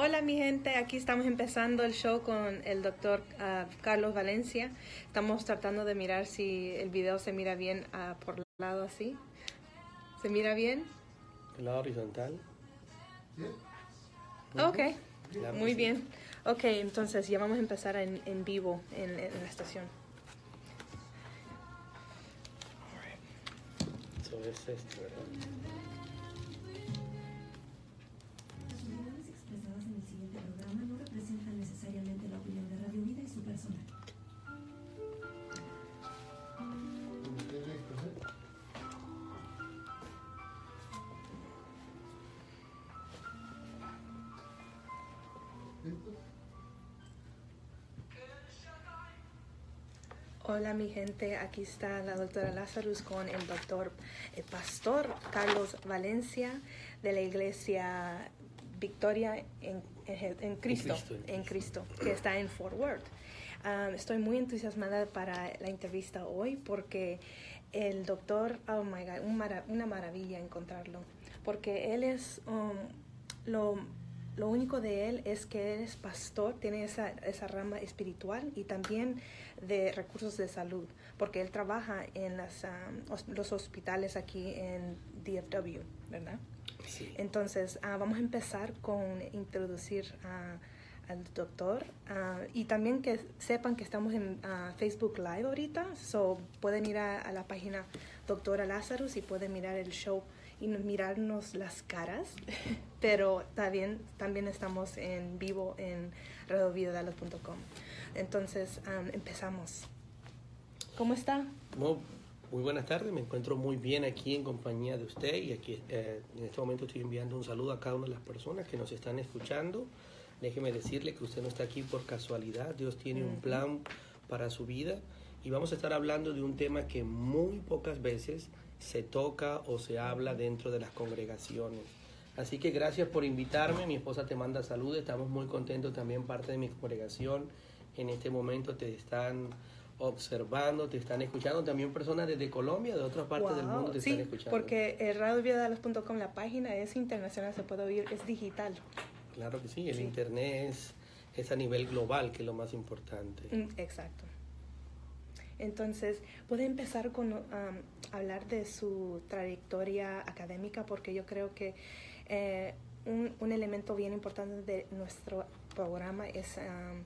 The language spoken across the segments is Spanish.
Hola mi gente, aquí estamos empezando el show con el doctor ah, Carlos Valencia. Estamos tratando de mirar si el video se mira bien ah, por el lado así. ¿Se mira bien? El lado horizontal. Ok, muy bien. Ok, entonces ya vamos a empezar en, en vivo en, en la estación. Eso es este, ¿verdad? Hola mi gente, aquí está la doctora Lazarus con el doctor, el pastor Carlos Valencia de la iglesia Victoria en, en- en Cristo, en Cristo, que está en Fort Worth. Um, estoy muy entusiasmada para la entrevista hoy porque el doctor, oh my God, un una maravilla encontrarlo, porque él es, um, lo, lo único de él es que él es pastor, tiene esa, esa rama espiritual y también de recursos de salud, porque él trabaja en las, um, los hospitales aquí en DFW, ¿verdad? Sí. Entonces, ah, vamos a empezar con introducir a- al doctor ah, y también que sepan que estamos en ah, Facebook Live ahorita, so pueden ir a, a la página Doctora Lazarus y pueden mirar el show y no- mirarnos las caras, pero también, también estamos en vivo en radiovidadalos.com. Entonces, ah, empezamos. ¿Cómo está? Bueno, muy buenas tardes, me encuentro muy bien aquí en compañía de usted y aquí eh, en este momento estoy enviando un saludo a cada una de las personas que nos están escuchando. Déjeme decirle que usted no está aquí por casualidad, Dios tiene un plan para su vida y vamos a estar hablando de un tema que muy pocas veces se toca o se habla dentro de las congregaciones. Así que gracias por invitarme, mi esposa te manda saludos, estamos muy contentos también parte de mi congregación. En este momento te están observando, te están escuchando también personas desde Colombia, de otras partes del mundo te sí, están escuchando. porque el radiovidadalos.com, la página es internacional, se puede oír, es digital. Claro que sí, el Sí. internet es, es a nivel global, que es lo más importante. Mm, Exacto. Entonces, puede empezar con um, hablar de su trayectoria académica, porque yo creo que eh, un, un elemento bien importante de nuestro programa es um,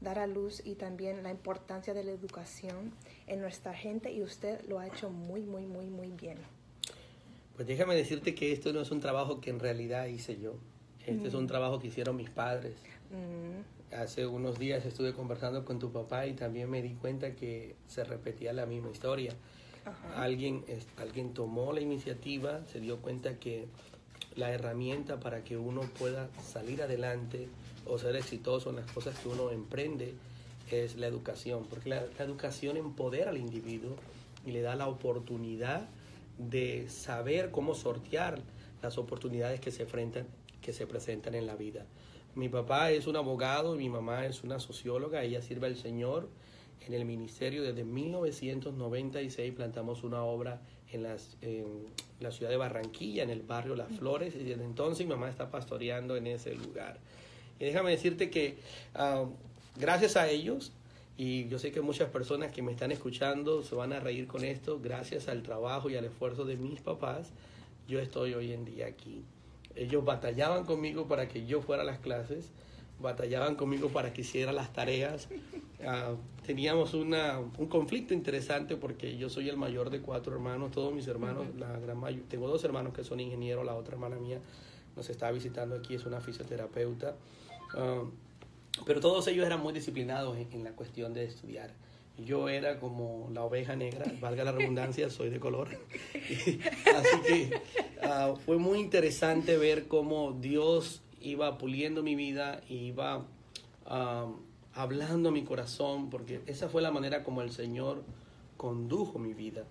dar a luz y también la importancia de la educación en nuestra gente, y usted lo ha hecho muy, muy, muy, muy bien. Pues déjame decirte que esto no es un trabajo que en realidad hice yo. Este es un trabajo que hicieron mis padres. Mm, Hace unos días estuve conversando con tu papá y también me di cuenta que se repetía la misma historia. ajá. Alguien, es- alguien tomó la iniciativa, se dio cuenta que la herramienta para que uno pueda salir adelante o ser exitoso en las cosas que uno emprende es la educación, porque la, la educación empodera al individuo y le da la oportunidad de saber cómo sortear las oportunidades que se, enfrentan, que se presentan en la vida. Mi papá es un abogado y mi mamá es una socióloga, ella sirve al Señor en el ministerio desde 1996 plantamos una obra en, las, en la ciudad de Barranquilla, en el barrio Las Flores, y desde entonces mi mamá está pastoreando en ese lugar. Y déjame decirte que ah, gracias a ellos, y yo sé que muchas personas que me están escuchando se van a reír con esto, gracias al trabajo y al esfuerzo de mis papás, yo estoy hoy en día aquí. Ellos batallaban conmigo para que yo fuera a las clases, batallaban conmigo para que hiciera las tareas. Ah, teníamos una, un conflicto interesante porque yo soy el mayor de cuatro hermanos, todos mis hermanos, la gran mayo- tengo dos hermanos que son ingenieros, la otra hermana mía nos está visitando aquí, es una fisioterapeuta. Ah, pero todos ellos eran muy disciplinados en, en la cuestión de estudiar. Yo era como la oveja negra, valga la redundancia, soy de color. Así que ah, fue muy interesante ver cómo Dios iba puliendo mi vida iba ah, hablando a mi corazón, porque esa fue la manera como el Señor condujo mi vida.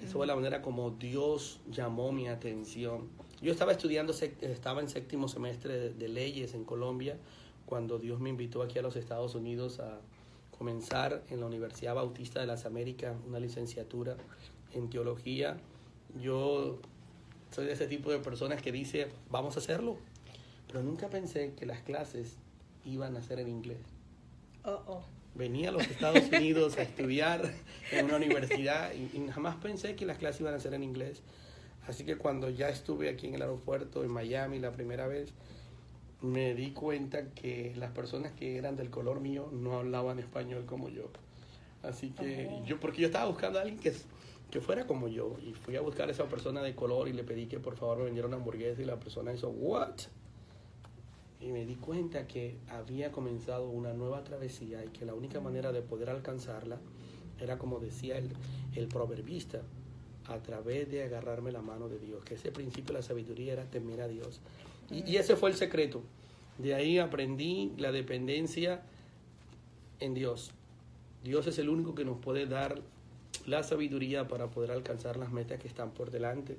Esa fue la manera como Dios llamó mi atención. Yo estaba estudiando, estaba en séptimo semestre de, de leyes en Colombia cuando Dios me invitó aquí a los Estados Unidos a comenzar en la Universidad Bautista de las Américas una licenciatura en teología. Yo soy de ese tipo de personas que dice, vamos a hacerlo. pero nunca pensé que las clases iban a ser en inglés. Oh, oh. Venía a los Estados Unidos a estudiar en una universidad y, y jamás pensé que las clases iban a ser en inglés. Así que cuando ya estuve aquí en el aeropuerto en Miami la primera vez, me di cuenta que las personas que eran del color mío no hablaban español como yo. Así que yo, porque yo estaba buscando a alguien que, que fuera como yo, y fui a buscar a esa persona de color y le pedí que por favor me vendiera una hamburguesa y la persona hizo, ¿what? Y me di cuenta que había comenzado una nueva travesía y que la única manera de poder alcanzarla era como decía el, el proverbista, a través de agarrarme la mano de Dios, que ese principio de la sabiduría era temer a Dios. Y, y ese fue el secreto. De ahí aprendí la dependencia en Dios. Dios es el único que nos puede dar la sabiduría para poder alcanzar las metas que están por delante.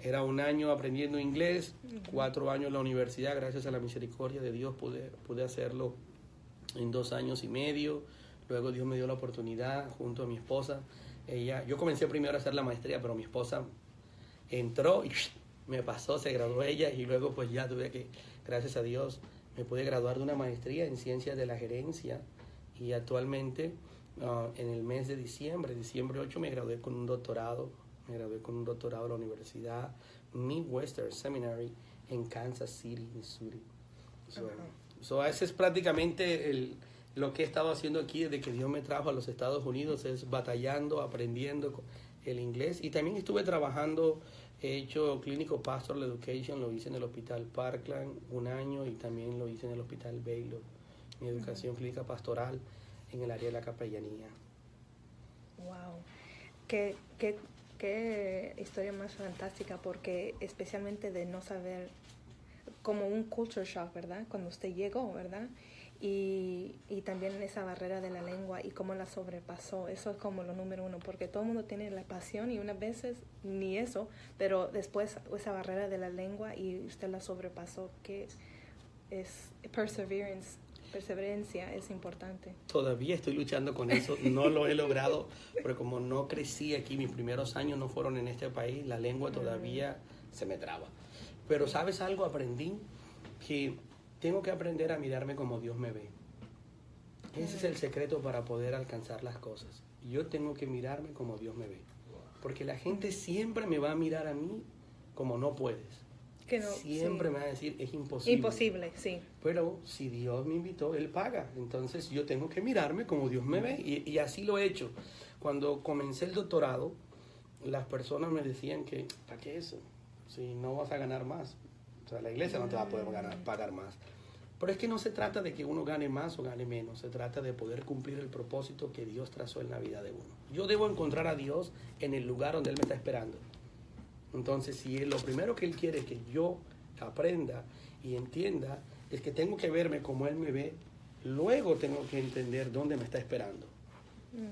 Era un año aprendiendo inglés, cuatro años en la universidad, gracias a la misericordia de Dios pude, pude hacerlo en dos años y medio. Luego Dios me dio la oportunidad junto a mi esposa. Ella, yo comencé primero a hacer la maestría, pero mi esposa entró y me pasó, se graduó ella y luego pues ya tuve que, gracias a Dios, me pude graduar de una maestría en ciencias de la gerencia y actualmente ah, en el mes de diciembre, diciembre 8, me gradué con un doctorado, me gradué con un doctorado de la Universidad Midwestern Seminary en Kansas City, Missouri. So, so ese es prácticamente el, lo que he estado haciendo aquí desde que Dios me trajo a los Estados Unidos, es batallando, aprendiendo el inglés y también estuve trabajando, he hecho clínico pastoral education, lo hice en el Hospital Parkland un año y también lo hice en el Hospital Baylor, mi educación clínica pastoral en el área de la capellanía. Wow. Qué, qué, qué historia más fantástica, porque especialmente de no saber, como un culture shock, ¿verdad? Cuando usted llegó, ¿verdad? Y, y también esa barrera de la lengua y cómo la sobrepasó. Eso es como lo número uno, porque todo el mundo tiene la pasión y unas veces ni eso, pero después esa barrera de la lengua y usted la sobrepasó, que es perseverance, perseverancia es importante. Todavía estoy luchando con eso, no lo he logrado, pero como no crecí aquí, mis primeros años no fueron en este país, la lengua todavía se me traba. Pero sabes algo, aprendí que tengo que aprender a mirarme como Dios me ve. Ese es el secreto para poder alcanzar las cosas. Yo tengo que mirarme como Dios me ve. Porque la gente siempre me va a mirar a mí como no puedes. Que no, siempre sí. me va a decir, es imposible. Imposible, sí. Pero si Dios me invitó, Él paga. Entonces yo tengo que mirarme como Dios me ve. Y, y así lo he hecho. Cuando comencé el doctorado, las personas me decían que, ¿para qué eso? Si no vas a ganar más. Sea, la iglesia no te va a poder ganar, pagar más. Pero es que no se trata de que uno gane más o gane menos. Se trata de poder cumplir el propósito que Dios trazó en la vida de uno. Yo debo encontrar a Dios en el lugar donde Él me está esperando. Entonces, si él- lo primero que Él quiere que yo aprenda y entienda es que tengo que verme como Él me ve, luego tengo que entender dónde me está esperando.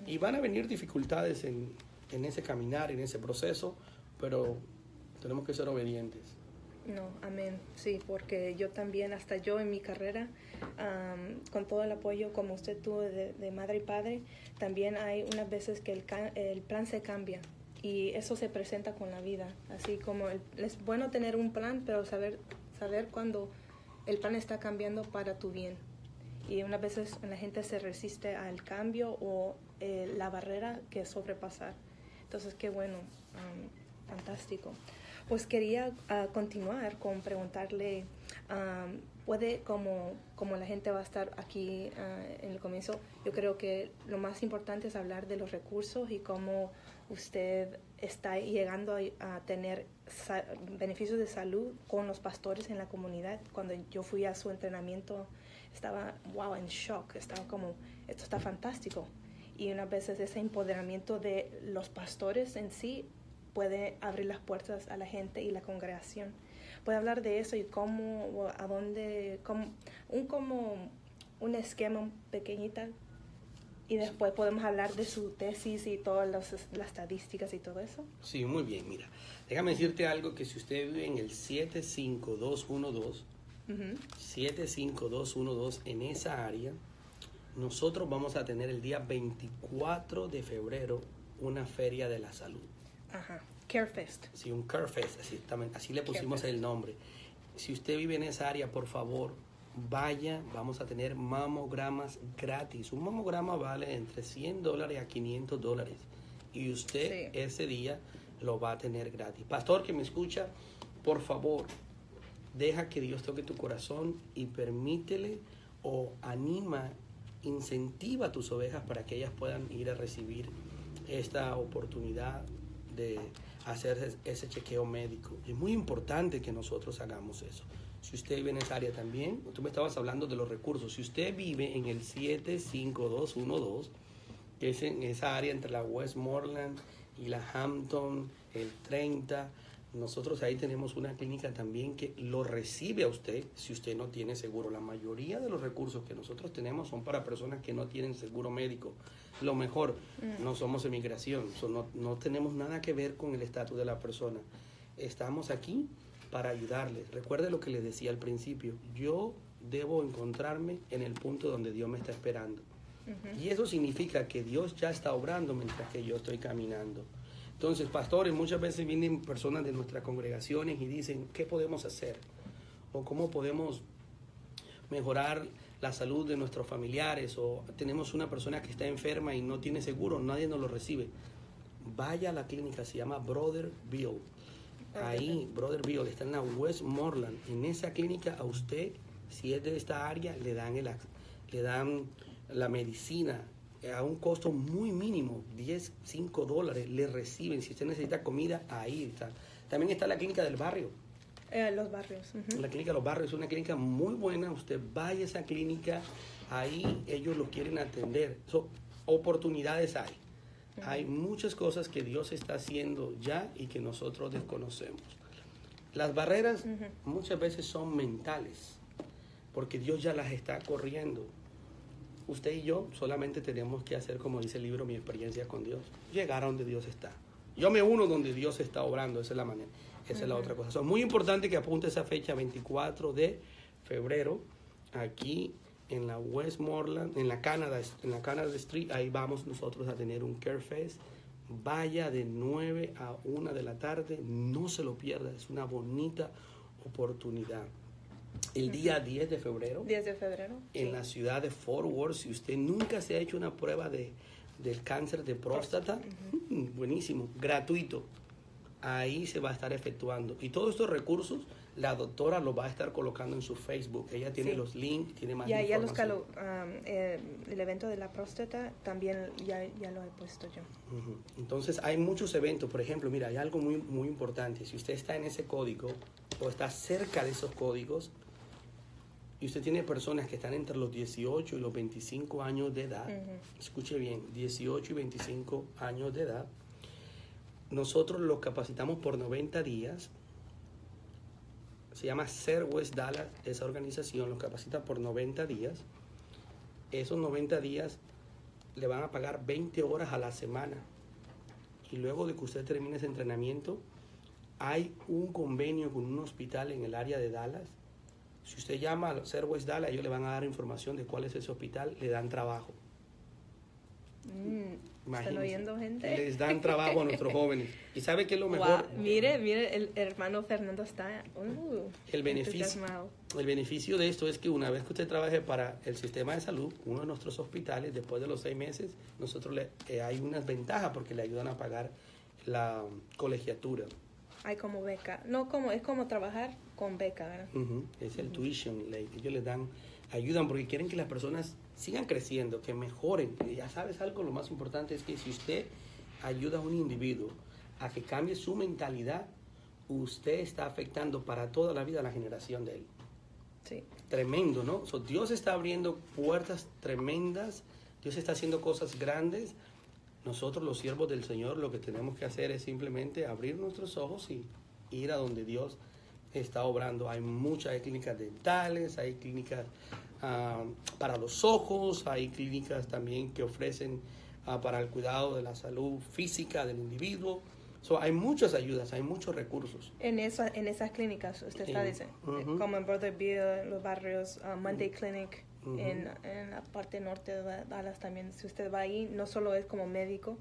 Y van a venir dificultades en, en ese caminar, en ese proceso, pero tenemos que ser obedientes. No, amén. Sí, porque yo también, hasta yo en mi carrera, con todo el apoyo como usted tuvo de, madre y padre, también hay unas veces que el, plan se cambia y eso se presenta con la vida. Así como es bueno tener un plan, pero saber, saber cuando el plan está cambiando para tu bien. Y unas veces la gente se resiste al cambio o eh, la barrera que sobrepasar. Entonces, qué bueno, fantástico. Pues quería ah, continuar con preguntarle, am, puede, como, como la gente va a estar aquí ah, en el comienzo, yo creo que lo más importante es hablar de los recursos y cómo usted está llegando a, tener beneficios de salud con los pastores en la comunidad. Cuando yo fui a su entrenamiento, estaba, wow, en shock, estaba como, esto está fantástico. Y unas veces ese empoderamiento de los pastores en sí puede abrir las puertas a la gente y la congregación. Puede hablar de eso y cómo, a dónde, cómo, un como un esquema pequeñita y después podemos hablar de su tesis y todas las, las estadísticas y todo eso. Sí, muy bien, mira. Déjame decirte algo que si usted vive en el 75212, Ujú. 75212 en esa área, nosotros vamos a tener el día 24 de febrero una feria de la salud. Ajá. CareFest. Sí, un Carefest, así, así le pusimos Carefest. el nombre. si usted vive en esa área, por favor, vaya, vamos a tener mamogramas gratis. Un mamograma vale entre 100 dólares a 500 dólares y usted Sí. ese día lo va a tener gratis. Pastor que me escucha, por favor, deja que Dios toque tu corazón y permítele o anima, incentiva a tus ovejas para que ellas puedan ir a recibir esta oportunidad de hacer es- ese chequeo médico. Es muy importante que nosotros hagamos eso. Si usted vive en esa área también, tú me estabas hablando de los recursos. Si usted vive en el 75212, que es en esa área entre la Westmoreland y la Hampton, el 30. Nosotros ahí tenemos una clínica también que lo recibe a usted si usted no tiene seguro. La mayoría de los recursos que nosotros tenemos son para personas que no tienen seguro médico. Lo mejor, no somos emigración, so no, no tenemos nada que ver con el estatus de la persona. Estamos aquí para ayudarles. Recuerde lo que les decía al principio. Yo debo encontrarme en el punto donde Dios me está esperando. Y eso significa que Dios ya está obrando mientras que yo estoy caminando. Entonces, pastores, muchas veces vienen personas de nuestras congregaciones y dicen, ¿qué podemos hacer? O cómo podemos mejorar la salud de nuestros familiares o tenemos una persona que está enferma y no tiene seguro, nadie nos lo recibe. Vaya a la clínica, se llama Brother Bill. Ahí, Brother Bill, está en la Westmoreland. En esa clínica a usted, si es de esta área, le dan, el, le dan la medicina a un costo muy mínimo, 10, 5 dólares, le reciben. Si usted necesita comida, ahí está. También está la clínica del barrio. Eh, los barrios. La clínica Los Barrios es una clínica muy buena. Usted vaya a esa clínica, ahí ellos lo quieren atender. So, oportunidades hay. Hay muchas cosas que Dios está haciendo ya y que nosotros desconocemos. Las barreras muchas veces son mentales, porque Dios ya las está corriendo. Usted y yo solamente tenemos que hacer, como dice el libro, mi experiencia con Dios, llegar a donde Dios está. Yo me uno donde Dios está obrando, esa es la manera, esa es la otra cosa. Es muy importante que apunte esa fecha 24 de febrero aquí en la Westmoreland, en la Canada, en la Canada Street, ahí vamos nosotros a tener un Care Fest. Vaya de 9 a 1 de la tarde, no se lo pierda, es una bonita oportunidad. El día 10 de febrero, 10 de febrero. en la ciudad de Fort Worth, si usted nunca se ha hecho una prueba de, del cáncer de próstata, buenísimo, gratuito. Ahí se va a estar efectuando. Y todos estos recursos, la doctora los va a estar colocando en su Facebook. Ella tiene Sí. los links, tiene más Ya, ya los información. calo, um, eh, el evento de la próstata también ya, ya lo he puesto yo. Entonces hay muchos eventos, por ejemplo, mira, hay algo muy, muy importante. Si usted está en ese código o está cerca de esos códigos y usted tiene personas que están entre los 18 y los 25 años de edad, escuche bien, 18 y 25 años de edad, nosotros los capacitamos por 90 días. Se llama Ser West Dallas, esa organización los capacita por 90 días. Esos 90 días le van a pagar 20 horas a la semana. Y luego de que usted termine ese entrenamiento, hay un convenio con un hospital en el área de Dallas. Si usted llama al Ser West Dallas, ellos le van a dar información de cuál es ese hospital, le dan trabajo. Mm, ¿Están oyendo gente? Les dan trabajo a nuestros jóvenes. ¿Y sabe qué es lo mejor? Mire, mire, el hermano Fernando está uh, El beneficio, el beneficio de esto es que una vez que usted trabaje para el sistema de salud, uno de nuestros hospitales, después de los seis meses, nosotros le, eh, hay unas ventajas porque le ayudan a pagar la colegiatura. Hay como beca. No, como es como trabajar con beca, ¿verdad? Es el tuition, le- ellos les dan, ayudan porque quieren que las personas sigan creciendo, que mejoren. Y ya sabes algo, lo más importante es que si usted ayuda a un individuo a que cambie su mentalidad, usted está afectando para toda la vida a la generación de él. Sí. Tremendo, ¿no? So, Dios está abriendo puertas tremendas, Dios está haciendo cosas grandes. Nosotros los siervos del Señor lo que tenemos que hacer es simplemente abrir nuestros ojos y ir a donde Dios está obrando. Hay muchas hay clínicas dentales, hay clínicas ah, para los ojos, hay clínicas también que ofrecen ah, para el cuidado de la salud física del individuo. So, hay muchas ayudas, hay muchos recursos. En, esa, en esas clínicas, usted está diciendo, Ujú. como en Brother Bill, los barrios, uh, Monday Clinic, en la parte norte de Dallas también. Si usted va ahí, no solo es como médico,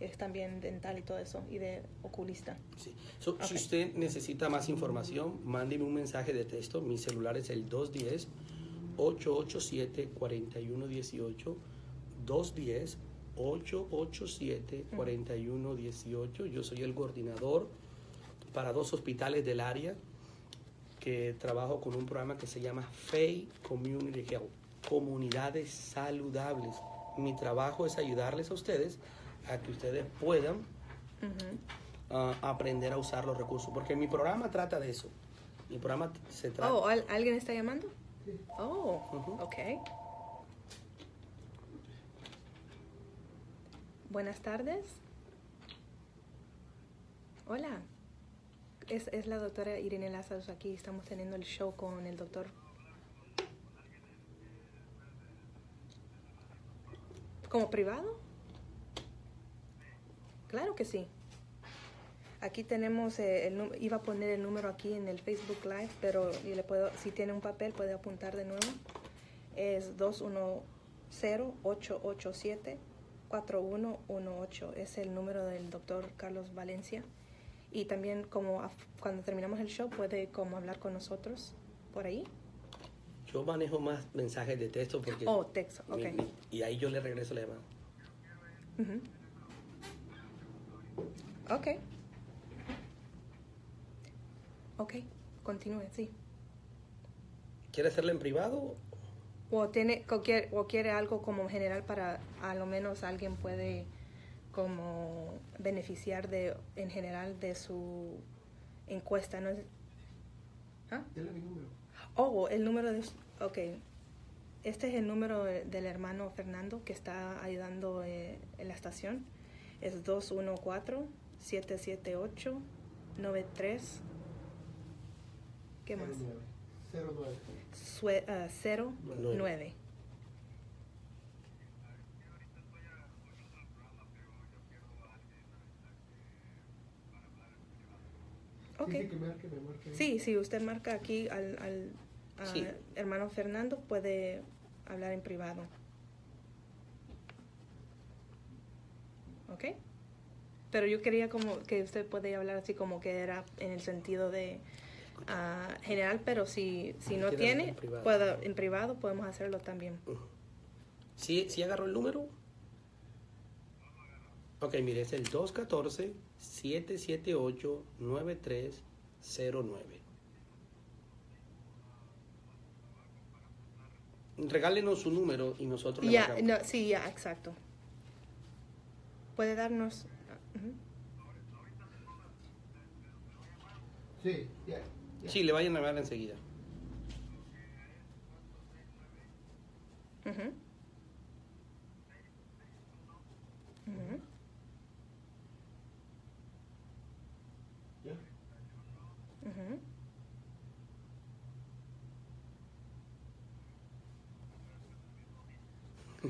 es también dental y todo eso, y de oculista. Sí. So. Si usted necesita más información, mándeme un mensaje de texto. Mi celular es el 210-887-4118. 210-887-4118. Yo soy el coordinador para dos hospitales del área que trabajo con un programa que se llama FAY Community Health, Comunidades Saludables. Mi trabajo es ayudarles a ustedes a que ustedes puedan ah, aprender a usar los recursos, porque mi programa trata de eso. Mi programa se trata... Oh, ¿al- ¿alguien está llamando? Oh, Ujú. ok. Buenas tardes. Hola. Es, es la doctora Irene Lazarus aquí. Estamos teniendo el show con el doctor. ¿Como privado? Claro que sí. Aquí tenemos, eh, el, iba a poner el número aquí en el Facebook Live, pero le puedo, si tiene un papel puede apuntar de nuevo. Es 210-887-4118. Es el número del doctor Carlos Valencia. Y también como cuando terminamos el show puede como hablar con nosotros por ahí. Yo manejo más mensajes de texto porque... Oh, texto, ok. mi- mi- y ahí yo le regreso la llamada. Ok. Ok, continúe, sí. ¿Quiere hacerla en privado? O tiene o quiere, o quiere algo como general para a lo menos alguien puede como beneficiar de en general de su encuesta, ¿no? es- ¿Ah? Dale mi número. Oh, el número de ok. Este es el número de- del hermano Fernando que está ayudando eh, en la estación. Es 214 778 93 ¿Qué más? 09. 09. Sue- ah, 09. Ok. Sí, sí, que marque, me marque. Sí, si usted marca aquí al, al a Sí. hermano Fernando, puede hablar en privado. ¿Ok? Pero yo quería como que usted puede hablar así como que era en el sentido de ah, general, pero si, si no tiene, en privado. puedo- en privado podemos hacerlo también. ¿Sí, ¿Sí agarró el número? Ok, mire, es el 214-778-9309. Regálenos su número y nosotros Ya, marcamos. no, sí, ya, exacto. Puede darnos... Sí, ya. ya. Sí, le vayan a hablar enseguida.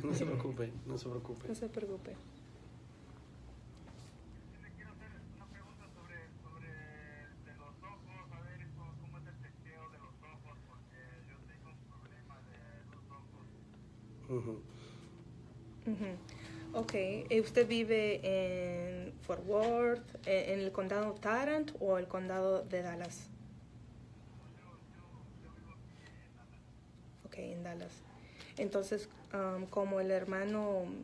No se preocupe, no se preocupe. No se preocupe. Ujú. Ujú. Ok, ¿y ¿usted vive en Fort Worth, en el condado Tarrant o el condado de Dallas? Ok, en Dallas. Entonces, um, como el hermano, um,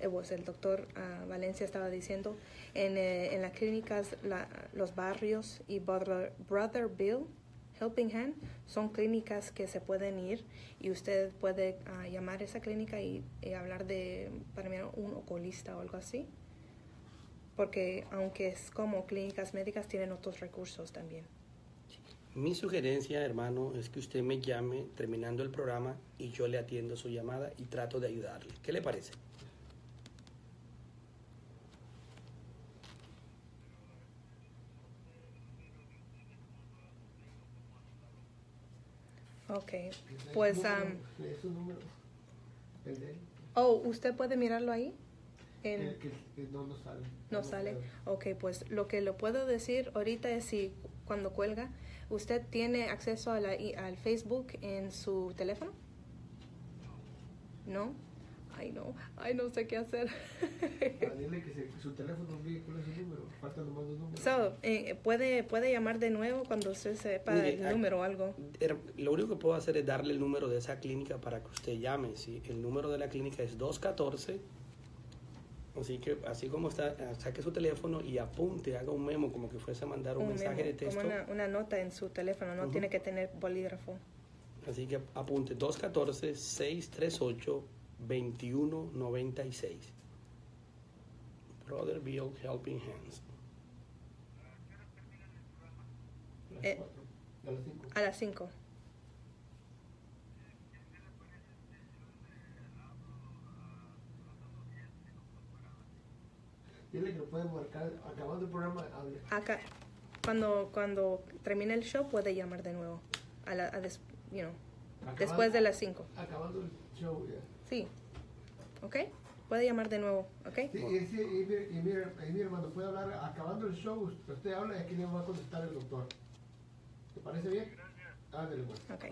eh, pues el doctor ah, Valencia estaba diciendo, en, eh, en las clínicas, la- los barrios y Brother, Brother Bill, Helping Hand, son clínicas que se pueden ir y usted puede ah, llamar a esa clínica y, y hablar de, para mí, un oculista o algo así. Porque aunque es como clínicas médicas, tienen otros recursos también. Mi sugerencia, hermano, es que usted me llame terminando el programa y yo le atiendo su llamada y trato de ayudarle. ¿Qué le parece? Ok, ¿Le pues... am, ¿Le su número? El de él. oh, ¿usted puede mirarlo ahí? En- El que, que no sale. No sale. Ok, pues lo que le puedo decir ahorita es si cuando cuelga, ¿usted tiene acceso a la, al Facebook en su teléfono? ¿No? Ay, no, ay, no sé qué hacer. Ah, dile que se- su teléfono cuál es su número. Falta nomás dos números. So, eh, puede, puede llamar de nuevo cuando usted sepa Mire, el número o algo. Er- Lo único que puedo hacer es darle el número de esa clínica para que usted llame. ¿sí? El número de la clínica es 214. Así que, así como está, saque su teléfono y apunte, haga un memo como que fuese a mandar un, Un mensaje memo, de texto. Como una, una nota en su teléfono, no tiene que tener bolígrafo. Así que apunte 214-638-2196. Brother Bill Helping Hands. A las Eh. A las cinco. A las 5. Dile que lo pueden marcar. Acabando el programa. Acá, cuando, cuando termine el show, puede llamar de nuevo. A la, a des- you know, Acabando- después de las 5. Acabando el show, ya. Sí. ¿Ok? Puede llamar de nuevo. ¿Ok? Sí, y, sí, y, mire, y, mire, y mire, hermano, puede hablar acabando el show. Usted habla y aquí le va a contestar el doctor. ¿Te parece bien? Ándale, pues. Ok.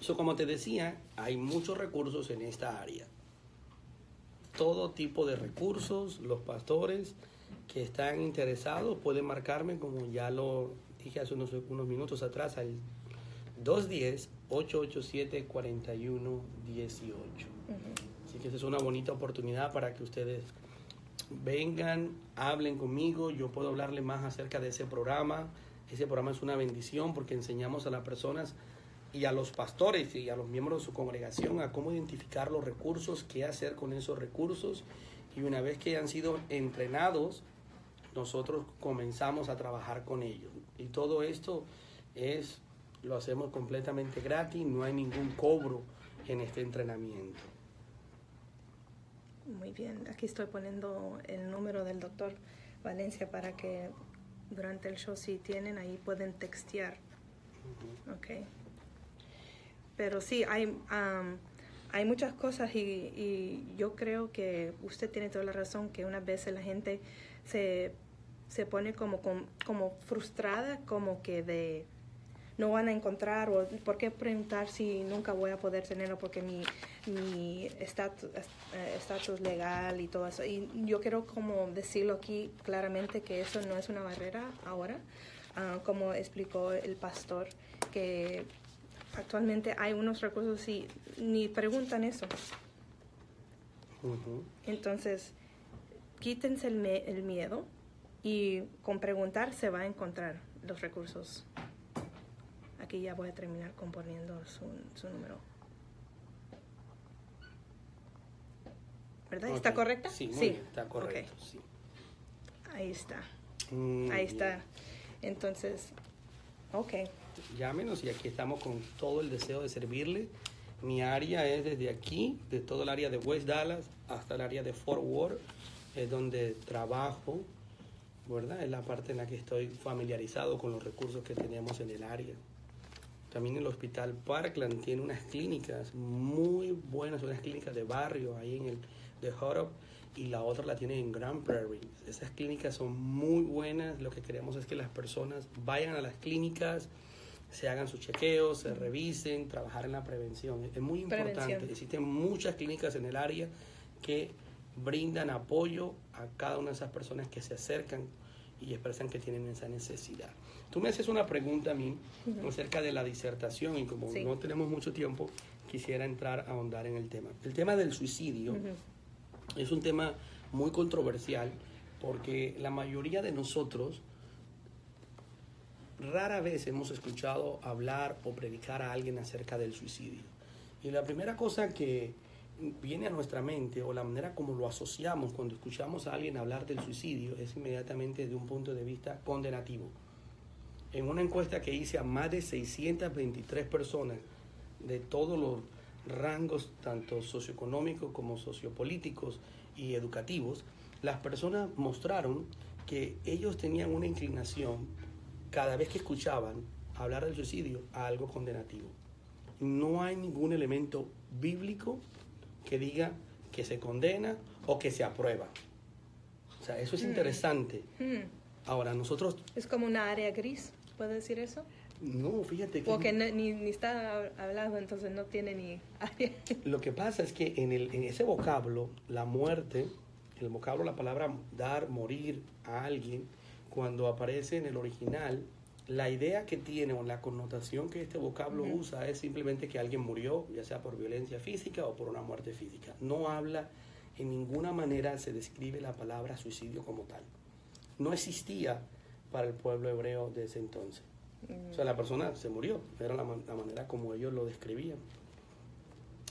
So, como te decía, hay muchos recursos en esta área. Todo tipo de recursos, los pastores que están interesados pueden marcarme, como ya lo dije hace unos, unos minutos atrás, al 210-887-4118. Así que esa es una bonita oportunidad para que ustedes vengan, hablen conmigo, yo puedo hablarle más acerca de ese programa. Ese programa es una bendición porque enseñamos a las personas y a los pastores y a los miembros de su congregación a cómo identificar los recursos, qué hacer con esos recursos. Y una vez que han sido entrenados, nosotros comenzamos a trabajar con ellos. Y todo esto es, lo hacemos completamente gratis, no hay ningún cobro en este entrenamiento. Muy bien. Aquí estoy poniendo el número del doctor Valencia para que durante el show, si tienen, ahí pueden textear. Ok. Pero sí, hay, am, hay muchas cosas y, y yo creo que usted tiene toda la razón que unas veces la gente se, se pone como, com- como frustrada, como que de no van a encontrar o por qué preguntar si nunca voy a poder tenerlo porque mi mi estatus eh, estatus legal y todo eso. Y yo quiero como decirlo aquí claramente que eso no es una barrera ahora Ah, como explicó el pastor que actualmente hay unos recursos y ni preguntan eso. Entonces quítense el, el miedo y con preguntar se va a encontrar los recursos aquí ya voy a terminar componiendo su, su número ¿verdad? ¿está Ok. correcta? Sí, muy bien, está correcto. Ok. sí. ahí está Mm, ahí bien. está entonces ok Llámenos y aquí estamos con todo el deseo de servirle. Mi área es desde aquí, de todo el área de West Dallas hasta el área de Fort Worth, es donde trabajo, ¿verdad? Es la parte en la que estoy familiarizado con los recursos que tenemos en el área. También el Hospital Parkland tiene unas clínicas muy buenas, unas clínicas de barrio ahí en el de Horop y la otra la tiene en Grand Prairie. Esas clínicas son muy buenas. Lo que queremos es que las personas vayan a las clínicas, se hagan sus chequeos, se revisen, trabajar en la prevención. Es muy importante. Prevención. Existen muchas clínicas en el área que brindan apoyo a cada una de esas personas que se acercan y expresan que tienen esa necesidad. Tú me haces una pregunta a mí acerca de la disertación y como Sí. no tenemos mucho tiempo, quisiera entrar a ahondar en el tema. El tema del suicidio es un tema muy controversial porque la mayoría de nosotros rara vez hemos escuchado hablar o predicar a alguien acerca del suicidio. Y la primera cosa que viene a nuestra mente o la manera como lo asociamos cuando escuchamos a alguien hablar del suicidio es inmediatamente de un punto de vista condenativo. En una encuesta que hice a más de 623 personas de todos los rangos, tanto socioeconómicos como sociopolíticos y educativos, las personas mostraron que ellos tenían una inclinación cada vez que escuchaban hablar del suicidio a algo condenativo. No hay ningún elemento bíblico que diga que se condena o que se aprueba. O sea, eso es interesante. Hmm. Ahora, nosotros es como una área gris ¿puedo decir eso? No, fíjate que... Porque no- ni, ni está hablado, entonces no tiene ni. Lo que pasa es que en, el, en ese vocablo, la muerte, el vocablo, la palabra dar, morir a alguien, cuando aparece en el original, la idea que tiene o la connotación que este vocablo usa es simplemente que alguien murió, ya sea por violencia física o por una muerte física. No habla, en ninguna manera se describe la palabra suicidio como tal. No existía para el pueblo hebreo de ese entonces. O sea, la persona se murió, era la, la manera como ellos lo describían.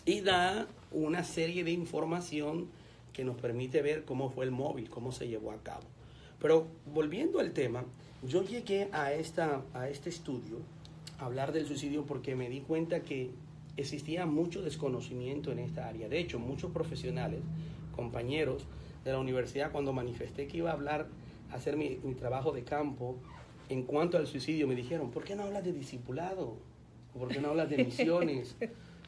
Y da una serie de información que nos permite ver cómo fue el móvil, cómo se llevó a cabo. Pero volviendo al tema, yo llegué a, esta, a este estudio a hablar del suicidio porque me di cuenta que existía mucho desconocimiento en esta área. De hecho, muchos profesionales, compañeros de la universidad, cuando manifesté que iba a hablar, hacer mi, mi trabajo de campo en cuanto al suicidio, me dijeron, ¿por qué no hablas de discipulado? ¿O ¿Por qué no hablas de misiones?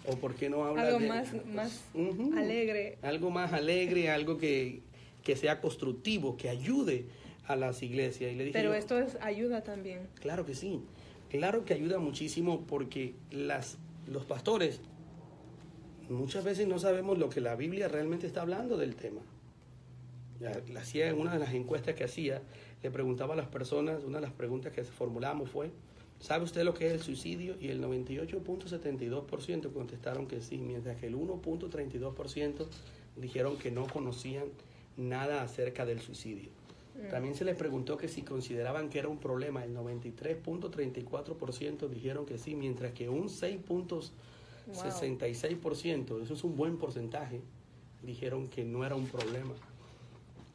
¿O por qué no hablas Algo de... más, más Ujú. alegre. Algo más alegre, algo que, que sea constructivo, que ayude a las iglesias. Y le dije Pero yo, esto es ayuda también. Claro que sí. Claro que ayuda muchísimo porque las, los pastores muchas veces no sabemos lo que la Biblia realmente está hablando del tema. La hacía en una de las encuestas que hacía, le preguntaba a las personas, una de las preguntas que formulamos fue, ¿sabe usted lo que es el suicidio? Y el 98.72% contestaron que sí, mientras que el 1.32% dijeron que no conocían nada acerca del suicidio. También se les preguntó que si consideraban que era un problema, el 93.34% dijeron que sí, mientras que un 6.66%, eso es un buen porcentaje, dijeron que no era un problema.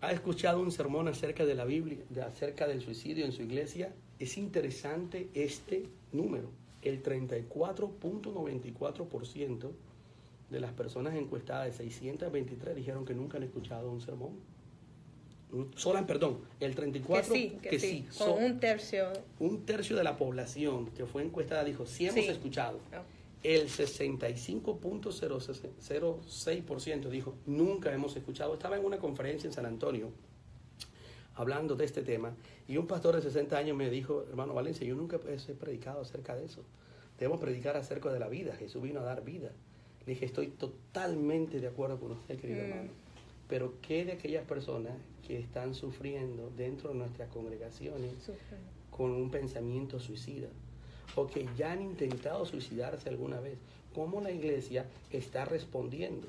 ¿Ha escuchado un sermón acerca de la Biblia, de, acerca del suicidio en su iglesia? Es interesante este número. El 34.94% de las personas encuestadas de 623 dijeron que nunca han escuchado un sermón. Un- Sola, perdón, el 34 que sí, que, sí. Con un tercio. un tercio de la población que fue encuestada dijo, sí hemos Sí. escuchado. El 65.06% dijo, nunca hemos escuchado. Estaba en una conferencia en San Antonio hablando de este tema y un pastor de 60 años me dijo, hermano Valencia, yo nunca he predicado acerca de eso. Debemos predicar acerca de la vida. Jesús vino a dar vida. Le dije, estoy totalmente de acuerdo con usted, querido Mm. hermano. Pero ¿qué de aquellas personas que están sufriendo dentro de nuestras congregaciones Sufren. con un pensamiento suicida o que ya han intentado suicidarse alguna vez, ¿cómo la iglesia está respondiendo?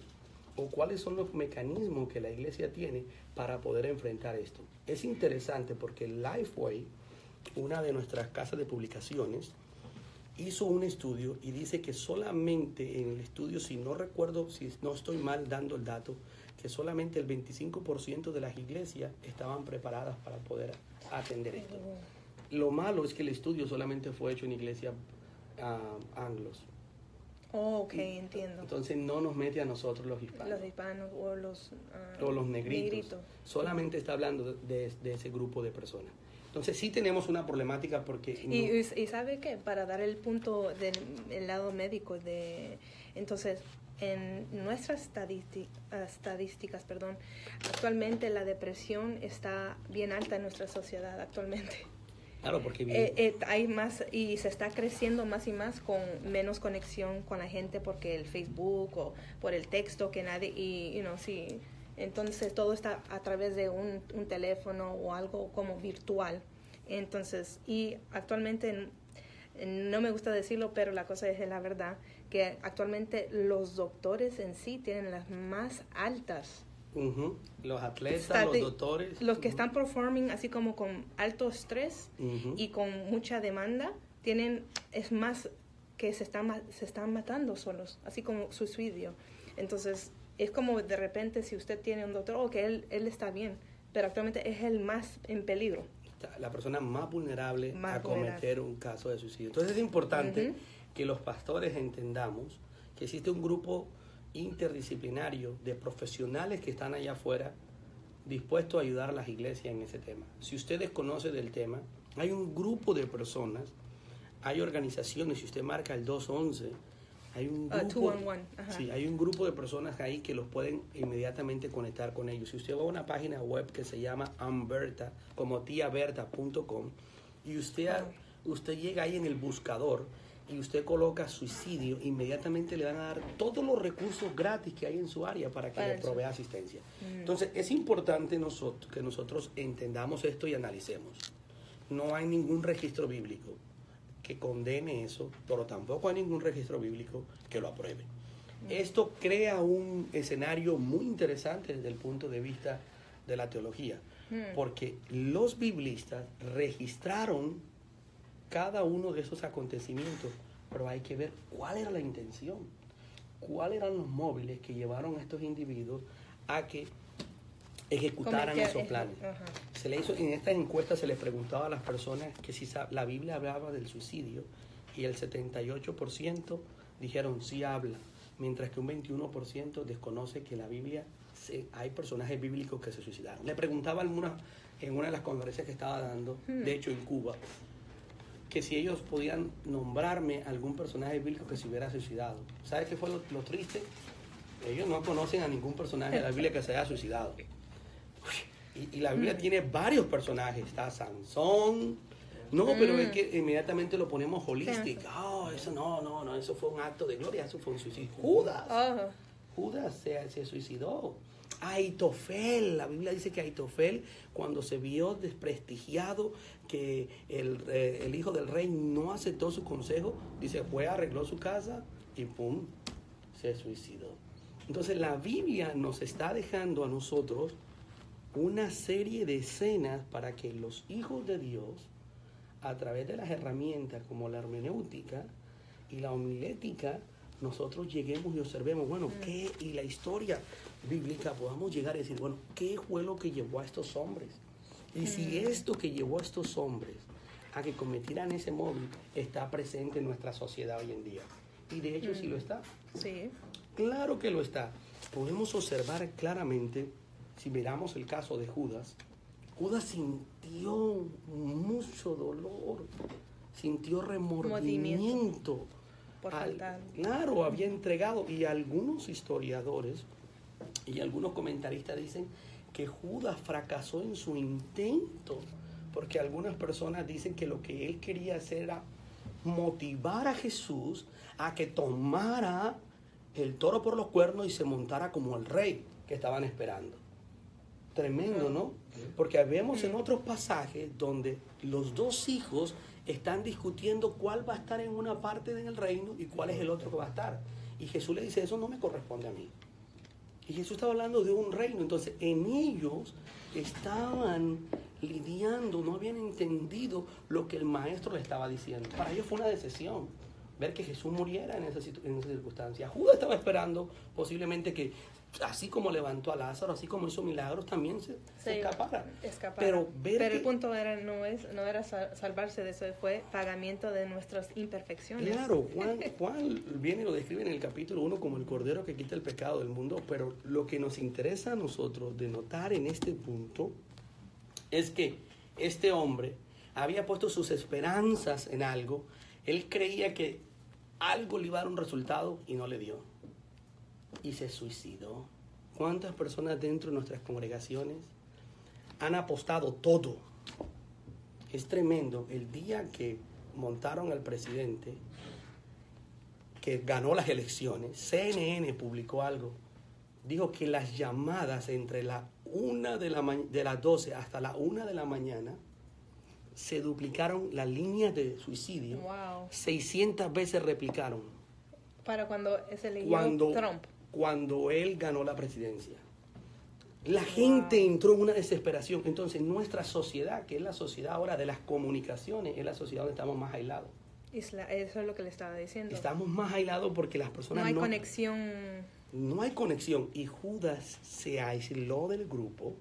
¿O cuáles son los mecanismos que la iglesia tiene para poder enfrentar esto? Es interesante porque Lifeway, una de nuestras casas de publicaciones, hizo un estudio y dice que solamente en el estudio, si no recuerdo, si no estoy mal dando el dato, que solamente el 25% de las iglesias estaban preparadas para poder atender esto. Lo malo es que el estudio solamente fue hecho en iglesias ah, anglos. Oh, ok, entiendo. Entonces no nos mete a nosotros los hispanos. Los hispanos o los, ah, o los negritos. Solamente está hablando de, de ese grupo de personas. Entonces sí tenemos una problemática porque... no- Y, sabe qué, para dar el punto del el lado médico de entonces en nuestras estadísti- estadísticas, perdón, actualmente la depresión está bien alta en nuestra sociedad actualmente. Claro, porque... Eh, eh, hay más y se está creciendo más y más con menos conexión con la gente porque el Facebook o por el texto que nadie y you know, sí. Entonces todo está a través de un, un teléfono o algo como virtual. Entonces y actualmente en- en- no me gusta decirlo pero la cosa es la verdad que actualmente los doctores en sí tienen las más altas Los atletas, los doctores... los que están performing así como con alto estrés y con mucha demanda tienen es más que se están se están matando solos así como suicidio. Entonces es como de repente si usted tiene un doctor o que él él está bien pero actualmente es el más en peligro. La persona más vulnerable Más a cometer un caso de suicidio. Entonces es importante que los pastores entendamos que existe un grupo interdisciplinario de profesionales que están allá afuera dispuestos a ayudar a las iglesias en ese tema. Si usted desconoce del tema, hay un grupo de personas, hay organizaciones, si usted marca el 211, hay un Ah, grupo, 211, ajá. sí, hay un grupo de personas ahí que los pueden inmediatamente conectar con ellos. Si usted va a una página web que se llama Amberta, como tiaberta.com, y usted, usted llega ahí en el buscador y usted coloca suicidio, inmediatamente le van a dar todos los recursos gratis que hay en su área para que Para le eso. provea asistencia. Entonces, es importante nosotros, que nosotros entendamos esto y analicemos. No hay ningún registro bíblico que condene eso, pero tampoco hay ningún registro bíblico que lo apruebe. Esto crea un escenario muy interesante desde el punto de vista de la teología, porque los biblistas registraron cada uno de esos acontecimientos, pero hay que ver cuál era la intención, cuáles eran los móviles que llevaron a estos individuos a que ejecutaran esos planes. Se le hizo, en estas encuestas se les preguntaba a las personas que si la Biblia hablaba del suicidio y el 78% dijeron sí habla, mientras que un 21% desconoce que la Biblia, se- hay personajes bíblicos que se suicidaron. Le preguntaba alguna, en una de las conferencias que estaba dando, de hecho en Cuba, que si ellos podían nombrarme algún personaje bíblico que se hubiera suicidado. ¿Sabes qué fue lo, lo triste? Ellos no conocen a ningún personaje de la Biblia que se haya suicidado. Y, y la Biblia tiene varios personajes. Está Sansón. No, pero es que inmediatamente lo ponemos holístico. Ah, eso no, no, no, eso fue un acto de gloria, eso fue un suicidio. Judas. Oh, Judas se, se suicidó. Aitofel, la Biblia dice que Aitofel, cuando se vio desprestigiado, que el, eh, el hijo del rey no aceptó su consejo, dice, fue, arregló su casa y pum, se suicidó. Entonces la Biblia nos está dejando a nosotros una serie de escenas para que los hijos de Dios, a través de las herramientas como la hermenéutica y la homilética, nosotros lleguemos y observemos, bueno, qué, y la historia bíblica podamos llegar y decir, bueno, ¿qué fue lo que llevó a estos hombres? Y si esto que llevó a estos hombres a que cometieran ese móvil está presente en nuestra sociedad hoy en día. Y de hecho sí lo está. sí. Claro que lo está. Podemos observar claramente, si miramos el caso de Judas, Judas sintió mucho dolor, sintió remordimiento. Por Al- claro, había entregado. Y algunos historiadores y algunos comentaristas dicen que Judas fracasó en su intento, porque algunas personas dicen que lo que él quería hacer era motivar a Jesús a que tomara el toro por los cuernos y se montara como el rey que estaban esperando. Tremendo, ¿no? Porque vemos en otros pasajes donde los dos hijos están discutiendo cuál va a estar en una parte del reino y cuál es el otro que va a estar. Y Jesús le dice, eso no me corresponde a mí. Y Jesús estaba hablando de un reino. Entonces, en ellos estaban lidiando, no habían entendido lo que el maestro le estaba diciendo. Para ellos fue una decisión ver que Jesús muriera en esa, en esa circunstancia. Judas estaba esperando posiblemente que, así como levantó a Lázaro, así como hizo milagros, también se, se Sí, escapara. escapara. Pero ver Pero que- el punto era no es no era sal- salvarse de eso, fue pagamiento de nuestras imperfecciones. Claro, Juan, Juan viene y lo describe en el capítulo 1 como el cordero que quita el pecado del mundo, pero lo que nos interesa a nosotros de notar en este punto es que este hombre había puesto sus esperanzas en algo, él creía que algo le iba a dar un resultado y no le dio. Y se suicidó. ¿Cuántas personas dentro de nuestras congregaciones han apostado todo? Es tremendo. El día que montaron al presidente, que ganó las elecciones, CNN publicó algo. Dijo que las llamadas entre la una de, la de las 12 hasta la una de la mañana se duplicaron las líneas de suicidio. Wow. 600 veces replicaron Para cuando se leyó cuando, Trump. Cuando él ganó la presidencia. La gente entró en una desesperación. Entonces, nuestra sociedad, que es la sociedad ahora de las comunicaciones, es la sociedad donde estamos más aislados. Isla- eso es lo que le estaba diciendo. Estamos más aislados porque las personas no hay no, conexión. no hay conexión. Y Judas se aisló del grupo.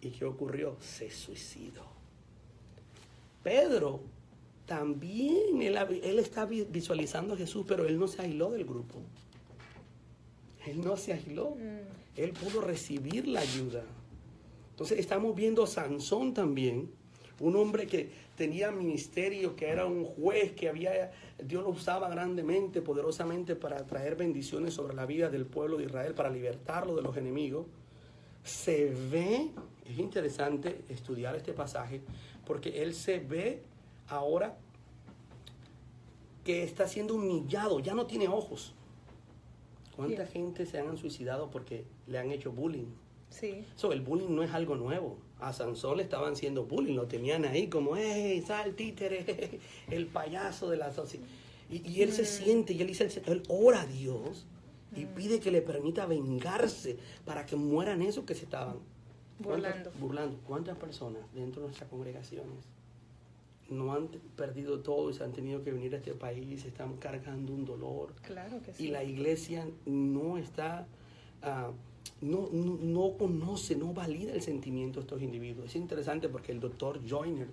¿Y qué ocurrió? Se suicidó. Pedro también, él, está vi- visualizando a Jesús, pero él no se aisló del grupo. Él no se aisló. Él pudo recibir la ayuda. Entonces estamos viendo a Sansón también, un hombre que tenía ministerio, que era un juez, que había, Dios lo usaba grandemente, poderosamente para traer bendiciones sobre la vida del pueblo de Israel, para libertarlo de los enemigos. Se ve, es interesante estudiar este pasaje, porque él se ve ahora que está siendo humillado, ya no tiene ojos. ¿Cuánta gente se han suicidado porque le han hecho bullying? Sí. So, el bullying no es algo nuevo. A Sansón le estaban haciendo bullying, lo tenían ahí como, hey, sal títere, el payaso de la sociedad. Y, y él se siente, y él dice, él ora a Dios y pide que le permita vengarse para que mueran esos que se estaban ¿Cuántas- Burlando. burlando. ¿Cuántas personas dentro de nuestras congregaciones no han perdido todo y se han tenido que venir a este país, están cargando un dolor? Claro que sí. y la iglesia no está, ah, no, no, no conoce, no valida el sentimiento de estos individuos. Es interesante porque el doctor Joyner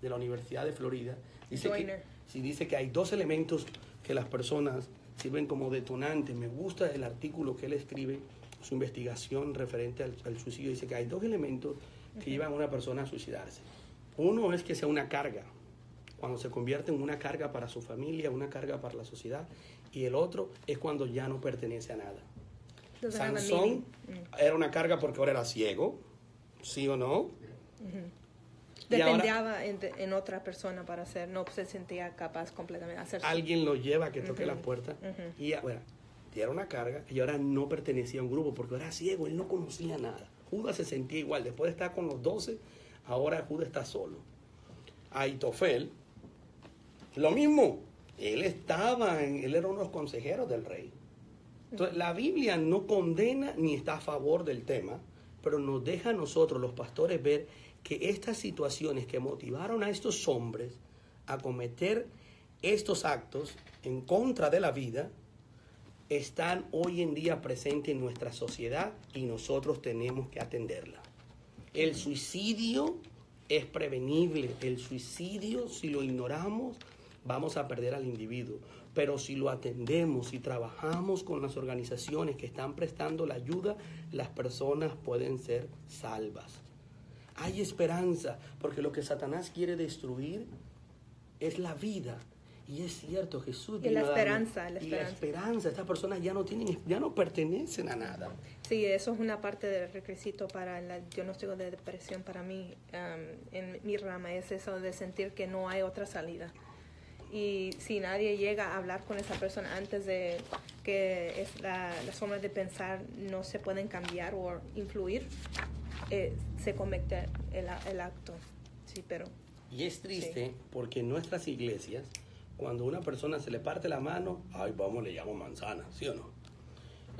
de la Universidad de Florida dice que, sí, dice que hay dos elementos que las personas sirven como detonantes. Me gusta el artículo que él escribe, su investigación referente al, al suicidio. Dice que hay dos elementos que llevan a una persona a suicidarse. Uno es que sea una carga, cuando se convierte en una carga para su familia, una carga para la sociedad, y el otro es cuando ya no pertenece a nada. Sansón. Mm. era una carga porque ahora era ciego, ¿sí o no? Y ahora Dependía en, en otra persona para hacer, no se sentía capaz completamente de hacer. alguien lo lleva a que toque la puerta y ahora era una carga y ahora no pertenecía a un grupo porque era ciego, él no conocía nada. Judas se sentía igual, después de estar con los doce, ahora Judas está solo. Aitofel, lo mismo, él estaba, en, él era uno de los consejeros del rey. Entonces, la Biblia no condena ni está a favor del tema, pero nos deja a nosotros, los pastores, ver que estas situaciones que motivaron a estos hombres a cometer estos actos en contra de la vida, están hoy en día presentes en nuestra sociedad y nosotros tenemos que atenderla. El suicidio es prevenible. El suicidio, si lo ignoramos, vamos a perder al individuo. Pero si lo atendemos y trabajamos con las organizaciones que están prestando la ayuda, las personas pueden ser salvas. Hay esperanza, porque lo que Satanás quiere destruir es la vida. Y es cierto, Jesús Y la esperanza, la y la esperanza. Estas personas ya no tienen, ya no pertenecen a nada. Sí, eso es una parte del requisito para el diagnóstico de depresión para mí. en mi rama es eso de sentir que no hay otra salida. Y si nadie llega a hablar con esa persona antes de que es la, las formas de pensar no se pueden cambiar o influir, eh, se comete el, el acto. Sí, pero Y es triste porque en nuestras iglesias, cuando a una persona se le parte la mano, ay, vamos, le llamo manzana, ¿sí o no?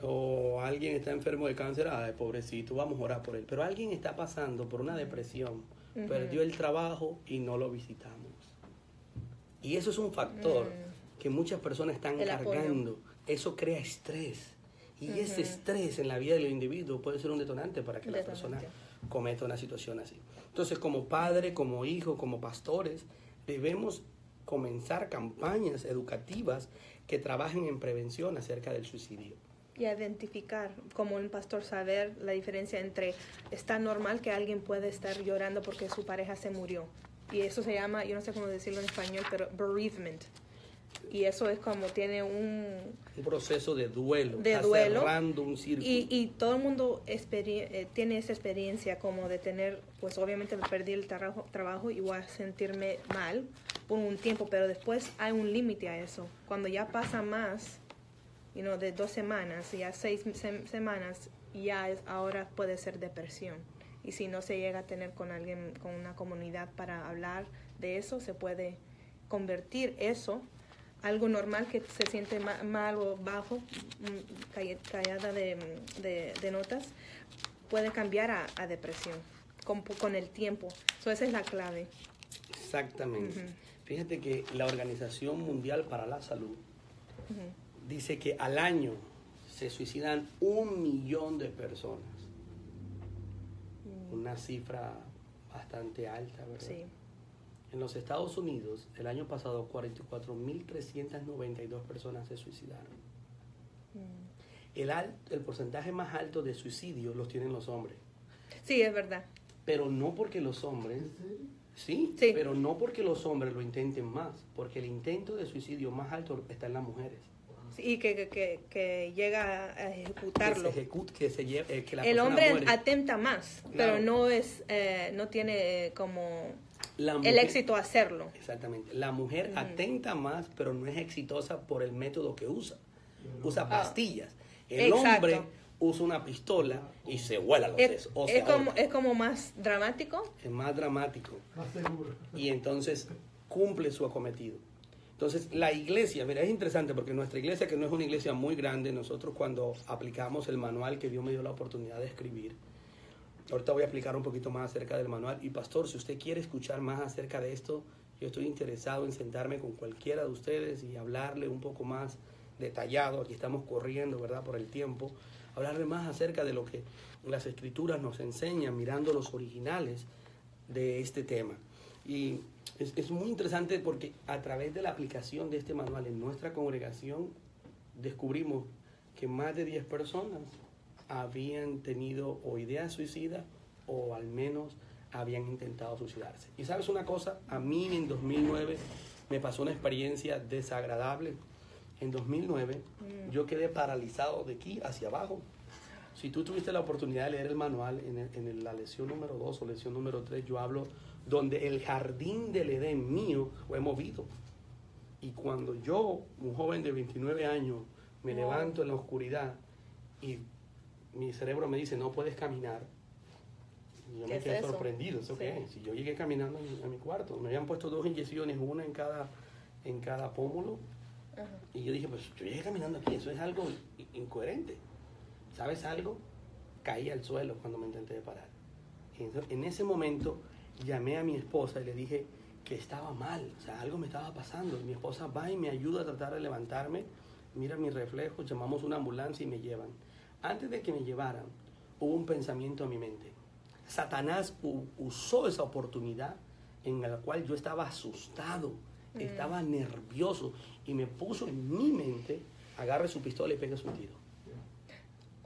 O alguien está enfermo de cáncer, ay, pobrecito, vamos a orar por él. Pero alguien está pasando por una depresión, perdió el trabajo y no lo visitamos. Y eso es un factor que muchas personas están Mm. Apoyo. cargando. Eso crea estrés. Y ese estrés en la vida del individuo puede ser un detonante para que la persona cometa una situación así. Entonces, como padre, como hijo, como pastores, debemos comenzar campañas educativas que trabajen en prevención acerca del suicidio. y identificar, como un pastor, saber la diferencia entre está normal que alguien puede estar llorando porque su pareja se murió. Y eso se llama, yo no sé cómo decirlo en español, pero bereavement. Y eso es como tiene un... Un proceso de duelo, De duelo. cerrando un círculo. Y, y todo el mundo eh, tiene esa experiencia como de tener, pues obviamente me perdí el trabajo, trabajo y voy a sentirme mal por un tiempo, pero después hay un límite a eso. Cuando ya pasa más, you know, de dos semanas, ya seis sem- semanas, ya es, ahora puede ser depresión. Y si no se llega a tener con alguien, con una comunidad para hablar de eso, se puede convertir eso algo normal que se siente ma- mal o bajo, mm, callada de, de- de notas, puede cambiar a, a depresión con, con el tiempo. So, esa es la clave. Exactamente. Fíjate que la Organización Mundial para la Salud dice que al año se suicidan un millón de personas. Una cifra bastante alta, ¿verdad? Sí. En los Estados Unidos, el año pasado, 44.392 personas se suicidaron. El, al- el porcentaje más alto de suicidios los tienen los hombres. Sí, es verdad. Pero no porque los hombres, sí, Sí. pero no porque los hombres lo intenten más, porque el intento de suicidio más alto está en las mujeres. Y que, que, que, que llega a Que ejecutarlo. se ejecute, que se lleve, eh, que la El hombre muere. atenta más, Claro. pero no es, eh, no tiene eh, como La el éxito hacerlo. Exactamente. La mujer atenta más, pero no es exitosa por el método que usa. Usa pastillas. El Ah. Exacto. hombre usa una pistola y se vuela los Es, sesos. O es como, es como más dramático. es más dramático. Más seguro. y entonces cumple su acometido. Entonces, la iglesia, mira, es interesante porque nuestra iglesia, que no es una iglesia muy grande, nosotros cuando aplicamos el manual que Dios me dio la oportunidad de escribir, ahorita voy a explicar un poquito más acerca del manual. Y pastor, si usted quiere escuchar más acerca de esto, yo estoy interesado en sentarme con cualquiera de ustedes y hablarle un poco más detallado, aquí estamos corriendo, ¿verdad?, por el tiempo, hablarle más acerca de lo que las escrituras nos enseñan, mirando los originales de este tema. Y es, es muy interesante porque a través de la aplicación de este manual en nuestra congregación descubrimos que más de 10 personas habían tenido o ideas suicidas o al menos habían intentado suicidarse. Y sabes una cosa, a mí en 2009 me pasó una experiencia desagradable. En 2009 yo quedé paralizado de aquí hacia abajo. Si tú tuviste la oportunidad de leer el manual, en, el- en el- la lección número 2 o lección número 3, yo hablo donde el jardín del Edén mío fue movido. Y cuando yo, un joven de 29 años, me Wow. levanto en la oscuridad y mi cerebro me dice, no puedes caminar, yo ¿Qué me es quedé eso? sorprendido. ¿Eso qué Sí. es? Si yo llegué caminando a mi, cuarto, me habían puesto dos inyecciones, una en cada, en cada pómulo, Ajá. y yo dije, pues yo llegué caminando aquí, eso es algo incoherente. ¿Sabes algo? Caí al suelo cuando me intenté parar. En ese momento llamé a mi esposa y le dije que estaba mal, o sea, algo me estaba pasando. Y mi esposa va y me ayuda a tratar de levantarme, mira mis reflejos, llamamos una ambulancia y me llevan. Antes de que me llevaran, hubo un pensamiento en mi mente. Satanás usó esa oportunidad en la cual yo estaba asustado, estaba nervioso y me puso en mi mente, agarre su pistola y pegue su tiro.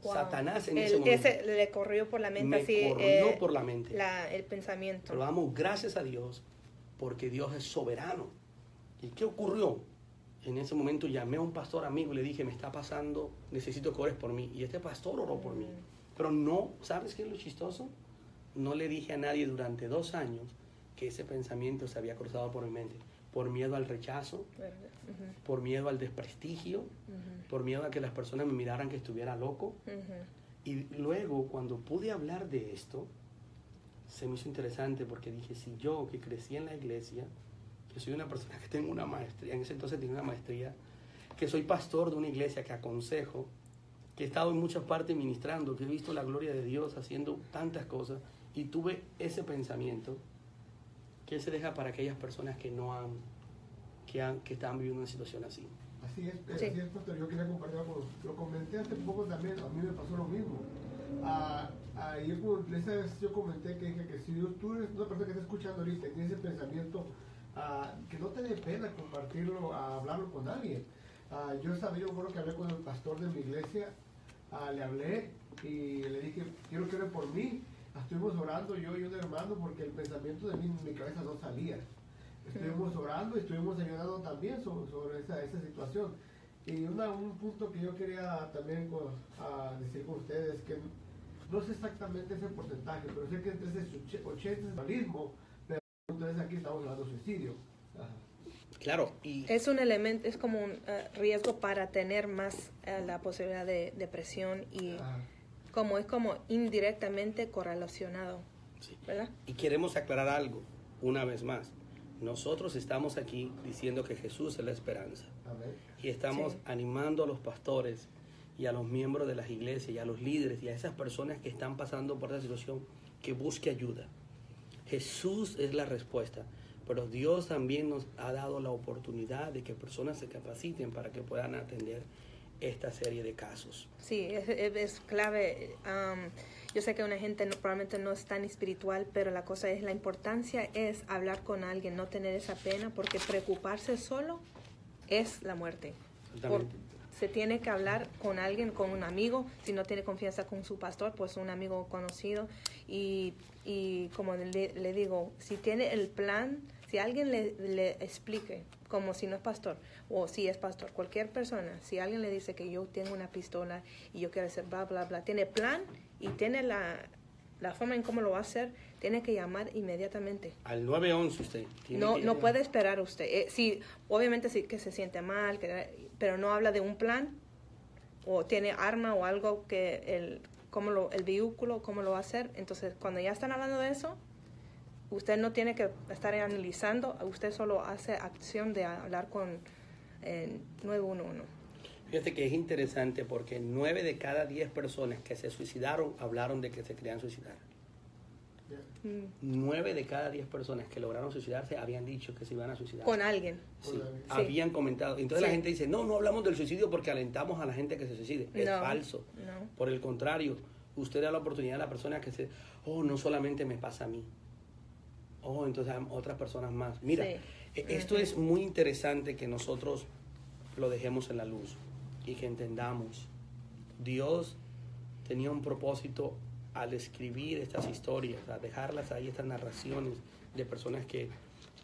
Wow. Satanás en El- ese momento ese le corrió por la mente me así. corrió eh, por la mente. la- el pensamiento. Pero damos gracias a Dios porque Dios es soberano. ¿Y qué ocurrió? En ese momento llamé a un pastor amigo y le dije, me está pasando, necesito que ores por mí. Y este pastor oró por mí. Pero no, ¿sabes qué es lo chistoso? No le dije a nadie durante dos años que ese pensamiento se había cruzado por mi mente. Por miedo al rechazo, por miedo al desprestigio, por miedo a que las personas me miraran que estuviera loco. Y luego, cuando pude hablar de esto, se me hizo interesante porque dije, si yo que crecí en la iglesia, que soy una persona que tengo una maestría, en ese entonces tenía una maestría, que soy pastor de una iglesia que aconsejo, que he estado en muchas partes ministrando, que he visto la gloria de Dios haciendo tantas cosas, y tuve ese pensamiento, que se deja para aquellas personas que no han, que han, que están viviendo una situación así. Así es, Sí. así es, pastor. Yo quería compartir algo. Lo comenté hace poco también. A mí me pasó lo mismo. Ah, ah, como- esa vez yo comenté que dije que si tú eres una persona que está escuchando ahorita y tiene ese pensamiento, ah, que no te dé pena compartirlo, ah, hablarlo con alguien. Ah, yo sabía, yo creo que hablé con el pastor de mi iglesia, ah, le hablé y le dije, quiero que ore por mí. Estuvimos orando yo y un hermano porque el pensamiento de mí en mi cabeza no salía. Estuvimos orando y estuvimos ayudando también sobre, sobre esa, esa situación. Y una, un punto que yo quería también con- a decir con ustedes que no sé exactamente ese porcentaje, pero sé que entre ese 80 es realismo, pero entonces aquí estamos hablando de suicidio. Ajá. Claro, y Es un elemento, es como un eh, riesgo para tener más eh, la posibilidad de depresión y Ajá. Como es como indirectamente correlacionado, sí. ¿verdad? Y queremos aclarar algo, una vez más. Nosotros estamos aquí diciendo que Jesús es la esperanza. Amén. Y estamos Sí. animando a los pastores y a los miembros de las iglesias y a los líderes y a esas personas que están pasando por esa situación que busque ayuda. Jesús es la respuesta, pero Dios también nos ha dado la oportunidad de que personas se capaciten para que puedan atender esta serie de casos. Sí, es, es- clave. am, yo sé que una gente no- probablemente no es tan espiritual, pero la cosa es, la importancia es hablar con alguien, no tener esa pena, porque preocuparse solo es la muerte. Por- se tiene que hablar con alguien, con un amigo, si no tiene confianza con su pastor, pues un amigo conocido. Y, y como le, le digo, si tiene el plan, si alguien le, le explique, como si no es pastor, o si es pastor, cualquier persona, si alguien le dice que yo tengo una pistola y yo quiero hacer bla, bla, bla, tiene plan y tiene la, la forma en cómo lo va a hacer, tiene que llamar inmediatamente. Al 911 usted. tiene No, que no puede esperar usted. Eh, sí, obviamente sí que se siente mal, que- pero no habla de un plan o tiene arma o algo que el, cómo lo, el vehículo, cómo lo va a hacer. Entonces, cuando ya están hablando de eso, usted no tiene que estar analizando, usted solo hace acción de hablar con eh, 911. Fíjate que es interesante porque nueve de cada diez personas que se suicidaron hablaron de que se querían suicidar. Mm, Nueve de cada diez personas que lograron suicidarse habían dicho que se iban a suicidar. Con alguien. Sí, habían comentado. Entonces la gente dice, no, no hablamos del suicidio porque alentamos a la gente que se suicide. Es falso. no. Por el contrario, usted da la oportunidad a la persona que se, oh, no solamente me pasa a mí. Oh, entonces hay otras personas más. Mira, Sí. e- esto es muy interesante que nosotros lo dejemos en la luz y que entendamos. Dios tenía un propósito al escribir estas historias, a dejarlas ahí, estas narraciones de personas que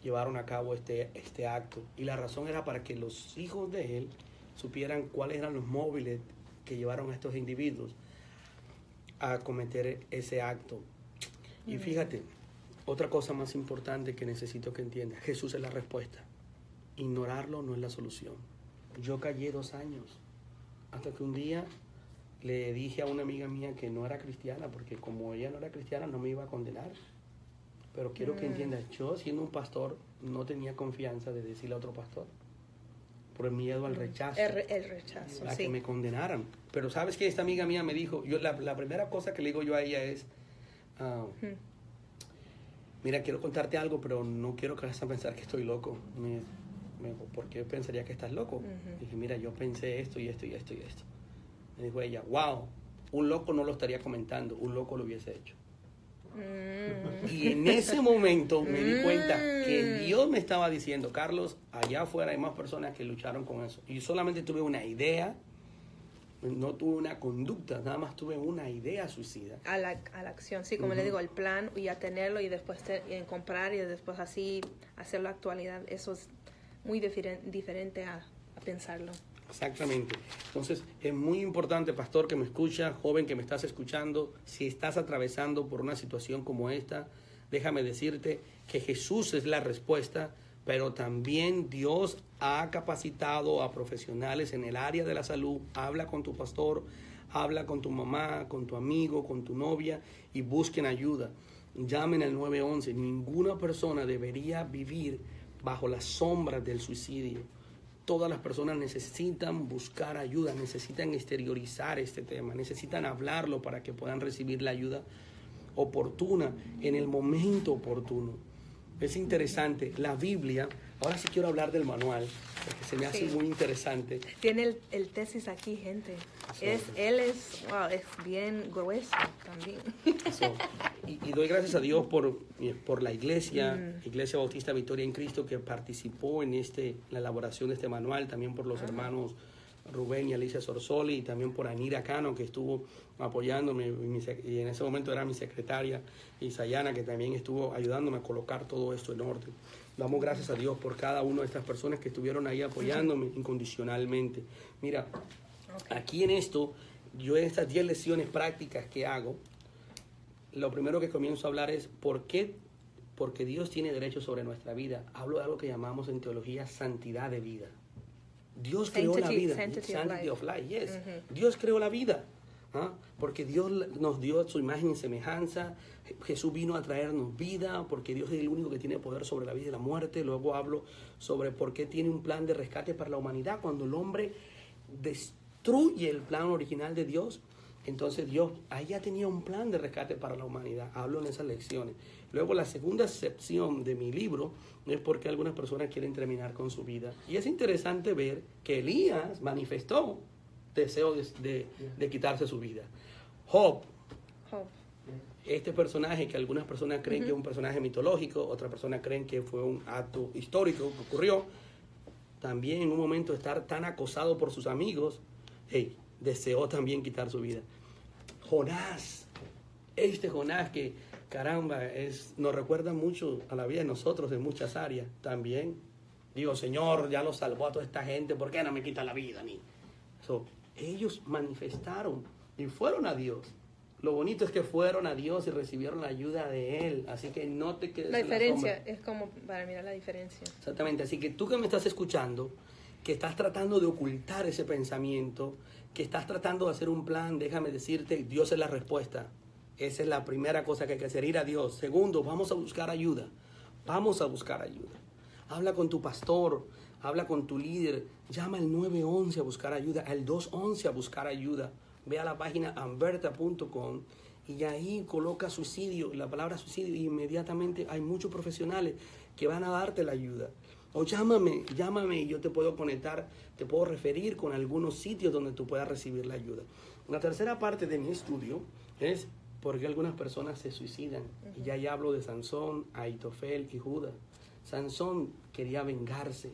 llevaron a cabo este, este acto. Y la razón era para que los hijos de él supieran cuáles eran los móviles que llevaron a estos individuos a cometer ese acto. Y fíjate, otra cosa más importante que necesito que entiendas, Jesús es la respuesta. Ignorarlo no es la solución. Yo callé dos años, hasta que un día le dije a una amiga mía que no era cristiana, porque como ella no era cristiana no me iba a condenar. Pero quiero que Mm. entiendas, yo siendo un pastor no tenía confianza de decirle a otro pastor, por el miedo al rechazo El, el rechazo, a sí. que me condenaran. Pero sabes que esta amiga mía me dijo, yo la, la primera cosa que le digo yo a ella es, ah, Ujú. Mira, quiero contarte algo, pero no quiero que vayas a pensar que estoy loco. Me, me dijo, ¿por qué pensaría que estás loco? Ujú. Dije, mira, yo pensé esto y esto y esto y esto. Me dijo ella, wow, un loco no lo estaría comentando, un loco lo hubiese hecho. Mm. Y en ese momento me di cuenta que Mm. Dios me estaba diciendo, Carlos, allá afuera hay más personas que lucharon con eso. Y solamente tuve una idea, no tuve una conducta, nada más tuve una idea suicida. a la, a la acción, sí, como le digo, el plan y a tenerlo y después te- y en comprar y después así hacerlo actualidad, eso es muy diferen- diferente a, a pensarlo. Exactamente. Entonces, es muy importante, pastor, que me escucha, joven que me estás escuchando, si estás atravesando por una situación como esta, déjame decirte que Jesús es la respuesta, pero también Dios ha capacitado a profesionales en el área de la salud. Habla con tu pastor, habla con tu mamá, con tu amigo, con tu novia y busquen ayuda. Llamen al 911. Ninguna persona debería vivir bajo las sombras del suicidio todas las personas necesitan buscar ayuda, necesitan exteriorizar este tema, necesitan hablarlo para que puedan recibir la ayuda oportuna en el momento oportuno. Es interesante, la Biblia, ahora sí quiero hablar del manual, porque se me hace Sí. muy interesante. Tiene el, el tesis aquí, gente. Es, él es, wow, es bien grueso también. So, y, y doy gracias a Dios por, por la iglesia, Mm. Iglesia Bautista Victoria en Cristo, que participó en este, la elaboración de este manual, también por Ah. los hermanos Rubén y Alicia Sorsoli, y también por Anira Cano, que estuvo apoyándome, y en ese momento era mi secretaria, y Sayana, que también estuvo ayudándome a colocar todo esto en orden. Damos gracias a Dios por cada una de estas personas que estuvieron ahí apoyándome incondicionalmente. Mira, aquí en esto, yo en estas 10 lecciones prácticas que hago, lo primero que comienzo a hablar es por qué, porque Dios tiene derecho sobre nuestra vida. Hablo de algo que llamamos en teología santidad de vida. Dios creó la vida. sanctity of life. of life, yes. Dios creó la vida. ¿Ah? Porque Dios nos dio su imagen y semejanza. Jesús vino a traernos vida, porque Dios es el único que tiene poder sobre la vida y la muerte. Luego hablo sobre por qué tiene un plan de rescate para la humanidad. Cuando el hombre destruye el plan original de Dios, entonces Dios ya tenía un plan de rescate para la humanidad. Hablo en esas lecciones. Luego la segunda sección de mi libro es porque algunas personas quieren terminar con su vida. Y es interesante ver que Elías manifestó deseo de, de- de quitarse su vida. Job, Job. este personaje que algunas personas creen que es un personaje mitológico, otras personas creen que fue un acto histórico que ocurrió, también en un momento de estar tan acosado por sus amigos, hey, deseó también quitar su vida. Jonás, este Jonás que, caramba, es, nos recuerda mucho a la vida de nosotros en muchas áreas también. Digo, Señor, ya lo salvó a toda esta gente, ¿por qué no me quita la vida a mí? So, ellos manifestaron y fueron a Dios Lo bonito es que fueron a Dios y recibieron la ayuda de Él. Así que no te quedes La en diferencia sombra. es como para mirar la diferencia. Exactamente. Así que tú que me estás escuchando, que estás tratando de ocultar ese pensamiento, que estás tratando de hacer un plan, déjame decirte, Dios es la respuesta. Esa es la primera cosa que hay que hacer, ir a Dios. Segundo, vamos a buscar ayuda. Vamos a buscar ayuda. Habla con tu pastor, habla con tu líder, llama al 911 a buscar ayuda, al 211 a buscar ayuda. Ve a la página amberta.com y ahí coloca suicidio, la palabra suicidio, y inmediatamente hay muchos profesionales que van a darte la ayuda. O llámame, llámame y yo te puedo conectar, te puedo referir con algunos sitios donde tú puedas recibir la ayuda. La tercera parte de mi estudio es por qué algunas personas se suicidan. Y ya ya hablo de Sansón, Aitofel y Judas. Sansón quería vengarse,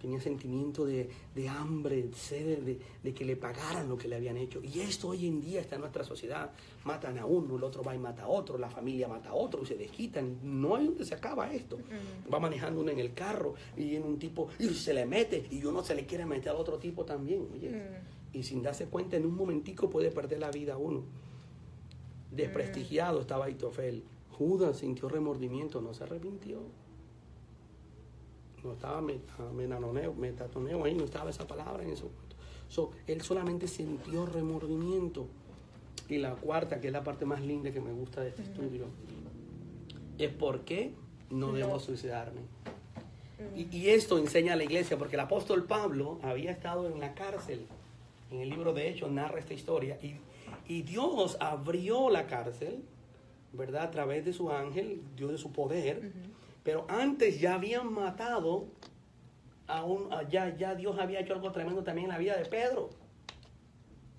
tenía sentimiento de, de hambre, de sed, de, de que le pagaran lo que le habían hecho. Y esto hoy en día está en nuestra sociedad. Matan a uno, el otro va y mata a otro, la familia mata a otro y se desquitan. No hay donde se acaba esto. Va manejando uno en el carro y viene un tipo y se le mete y uno se le quiere meter al otro tipo también. Oye, y sin darse cuenta, en un momentico puede perder la vida uno. Desprestigiado estaba Aitofel. Judas sintió remordimiento, no se arrepintió. No estaba meta- menanoneo, metatoneo ahí, no estaba esa palabra en ese momento. So, él solamente sintió remordimiento. Y la cuarta, que es la parte más linda que me gusta de este estudio, es por qué no, No. debo suicidarme. Y, y esto enseña a la iglesia, porque el apóstol Pablo había estado en la cárcel. En el libro de Hechos narra esta historia. Y, y Dios abrió la cárcel, ¿verdad? A través de su ángel, Dios de su poder. Pero antes ya habían matado a un. ya, ya Dios había hecho algo tremendo también en la vida de Pedro.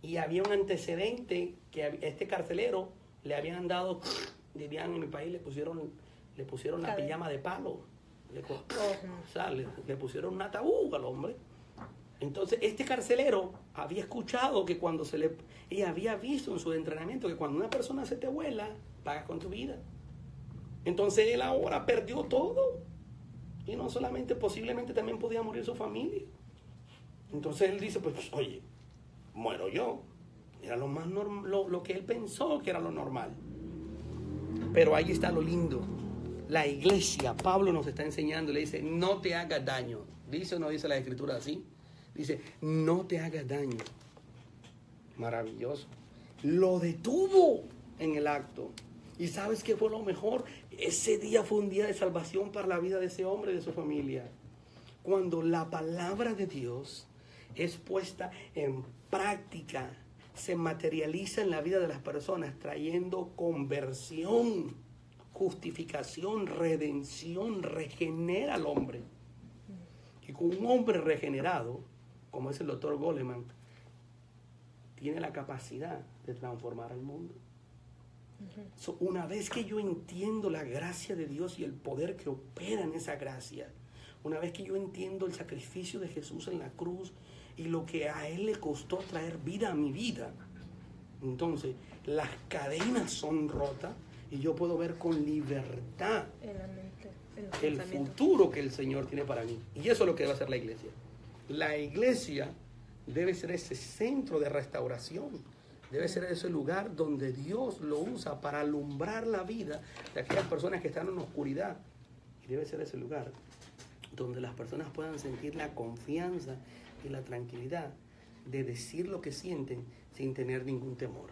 Y había un antecedente que este carcelero le habían dado, dirían en mi país, le pusieron, le pusieron la pijama de palo. Le, Ojo. o sea, le, le pusieron un ataúd al hombre. Entonces, este carcelero había escuchado que cuando se le... Y había visto en su entrenamiento que cuando una persona se te vuela, pagas con tu vida. Entonces, él ahora perdió todo. Y no solamente, posiblemente también podía morir su familia. Entonces, él dice, pues, oye, muero yo. Era lo, más norm- lo, lo que él pensó que era lo normal. Pero ahí está lo lindo. La iglesia, Pablo nos está enseñando, le dice, no te hagas daño. Dice o no dice la escritura así. Dice, no te hagas daño. Maravilloso. Lo detuvo en el acto. ¿Y sabes qué fue lo mejor? Ese día fue un día de salvación para la vida de ese hombre y de su familia. Cuando la palabra de Dios es puesta en práctica, se materializa en la vida de las personas, trayendo conversión, justificación, redención, regenera al hombre. Y con un hombre regenerado, como es el doctor Goleman, tiene la capacidad de transformar al mundo. So, una vez que yo entiendo la gracia de Dios y el poder que opera en esa gracia, una vez que yo entiendo el sacrificio de Jesús en la cruz y lo que a Él le costó traer vida a mi vida, entonces las cadenas son rotas y yo puedo ver con libertad En la mente, en los el futuro que el Señor tiene para mí. Y eso es lo que debe hacer la iglesia. La iglesia debe ser ese centro de restauración. Debe ser ese lugar donde Dios lo usa para alumbrar la vida de aquellas personas que están en oscuridad. Y debe ser ese lugar donde las personas puedan sentir la confianza y la tranquilidad de decir lo que sienten sin tener ningún temor.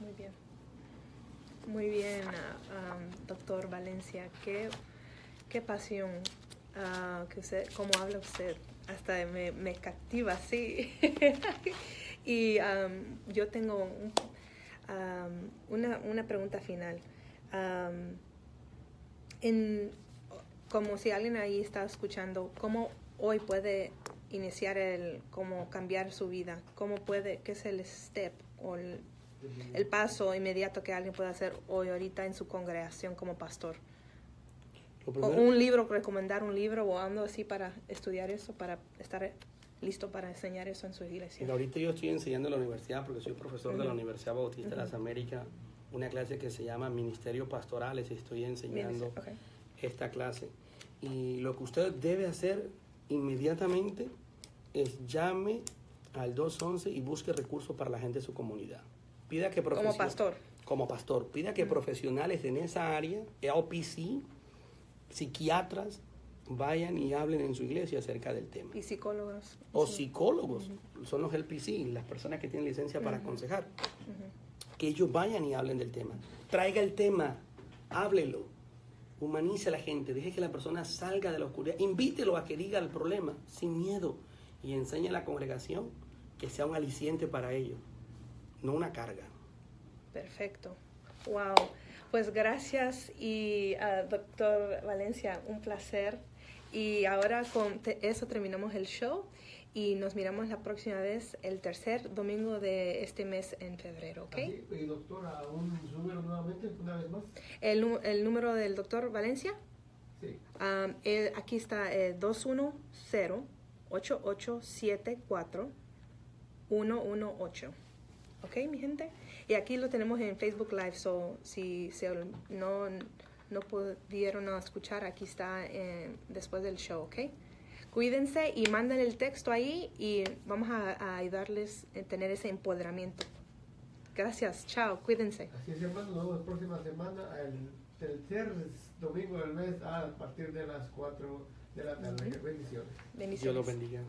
Muy bien. Muy bien, ah, doctor Valencia. Qué, qué pasión ah, cómo habla usted. Hasta me, me captiva, sí. y um, yo tengo un- um, una, una pregunta final. Um, en, como si alguien ahí está escuchando, ¿cómo hoy puede iniciar el, cómo cambiar su vida? ¿Cómo puede, qué es el step o el, el paso inmediato que alguien puede hacer hoy, ahorita en su congregación como pastor? Lo O primero- un libro, recomendar un libro o algo así para estudiar eso, para estar listo para enseñar eso en su iglesia. Ahorita yo estoy enseñando en la universidad porque soy profesor de la. Universidad Bautista de las Américas, una clase que se llama Ministerio Pastorales y estoy enseñando esta clase. Y lo que usted debe hacer inmediatamente es llame al 211 y busque recursos para la gente de su comunidad. Pida que Como pastor. Como pastor. Pida que profesionales en esa área, LPC, psiquiatras, vayan y hablen en su iglesia acerca del tema. Y psicólogos. O psicólogos, son los LPC, las personas que tienen licencia para aconsejar. Que ellos vayan y hablen del tema. Traiga el tema, háblelo, humanice a la gente, deje que la persona salga de la oscuridad, invítelo a que diga el problema sin miedo y enseñe a la congregación que sea un aliciente para ellos, no una carga. Perfecto. Wow. Pues gracias y ah, doctor Valencia, un placer. Y ahora con te- eso terminamos el show y nos miramos la próxima vez el tercer domingo de este mes en febrero, ¿ok? Así, y doctora, un número nuevamente, una vez más. El, el número del doctor Valencia, Sí. um, eh, aquí está eh, 210-8874-118. ¿Ok, mi gente? Y aquí lo tenemos en Facebook Live, so si se no, no pudieron escuchar, aquí está eh, después del show, ¿ok? Cuídense y manden el texto ahí y vamos a, a ayudarles a tener ese empoderamiento. Gracias, chao, cuídense. Así es, hermano, nos vemos la próxima semana, el tercer domingo del mes a partir de las 4 de la tarde. Bendiciones. Bendiciones. Dios los bendiga.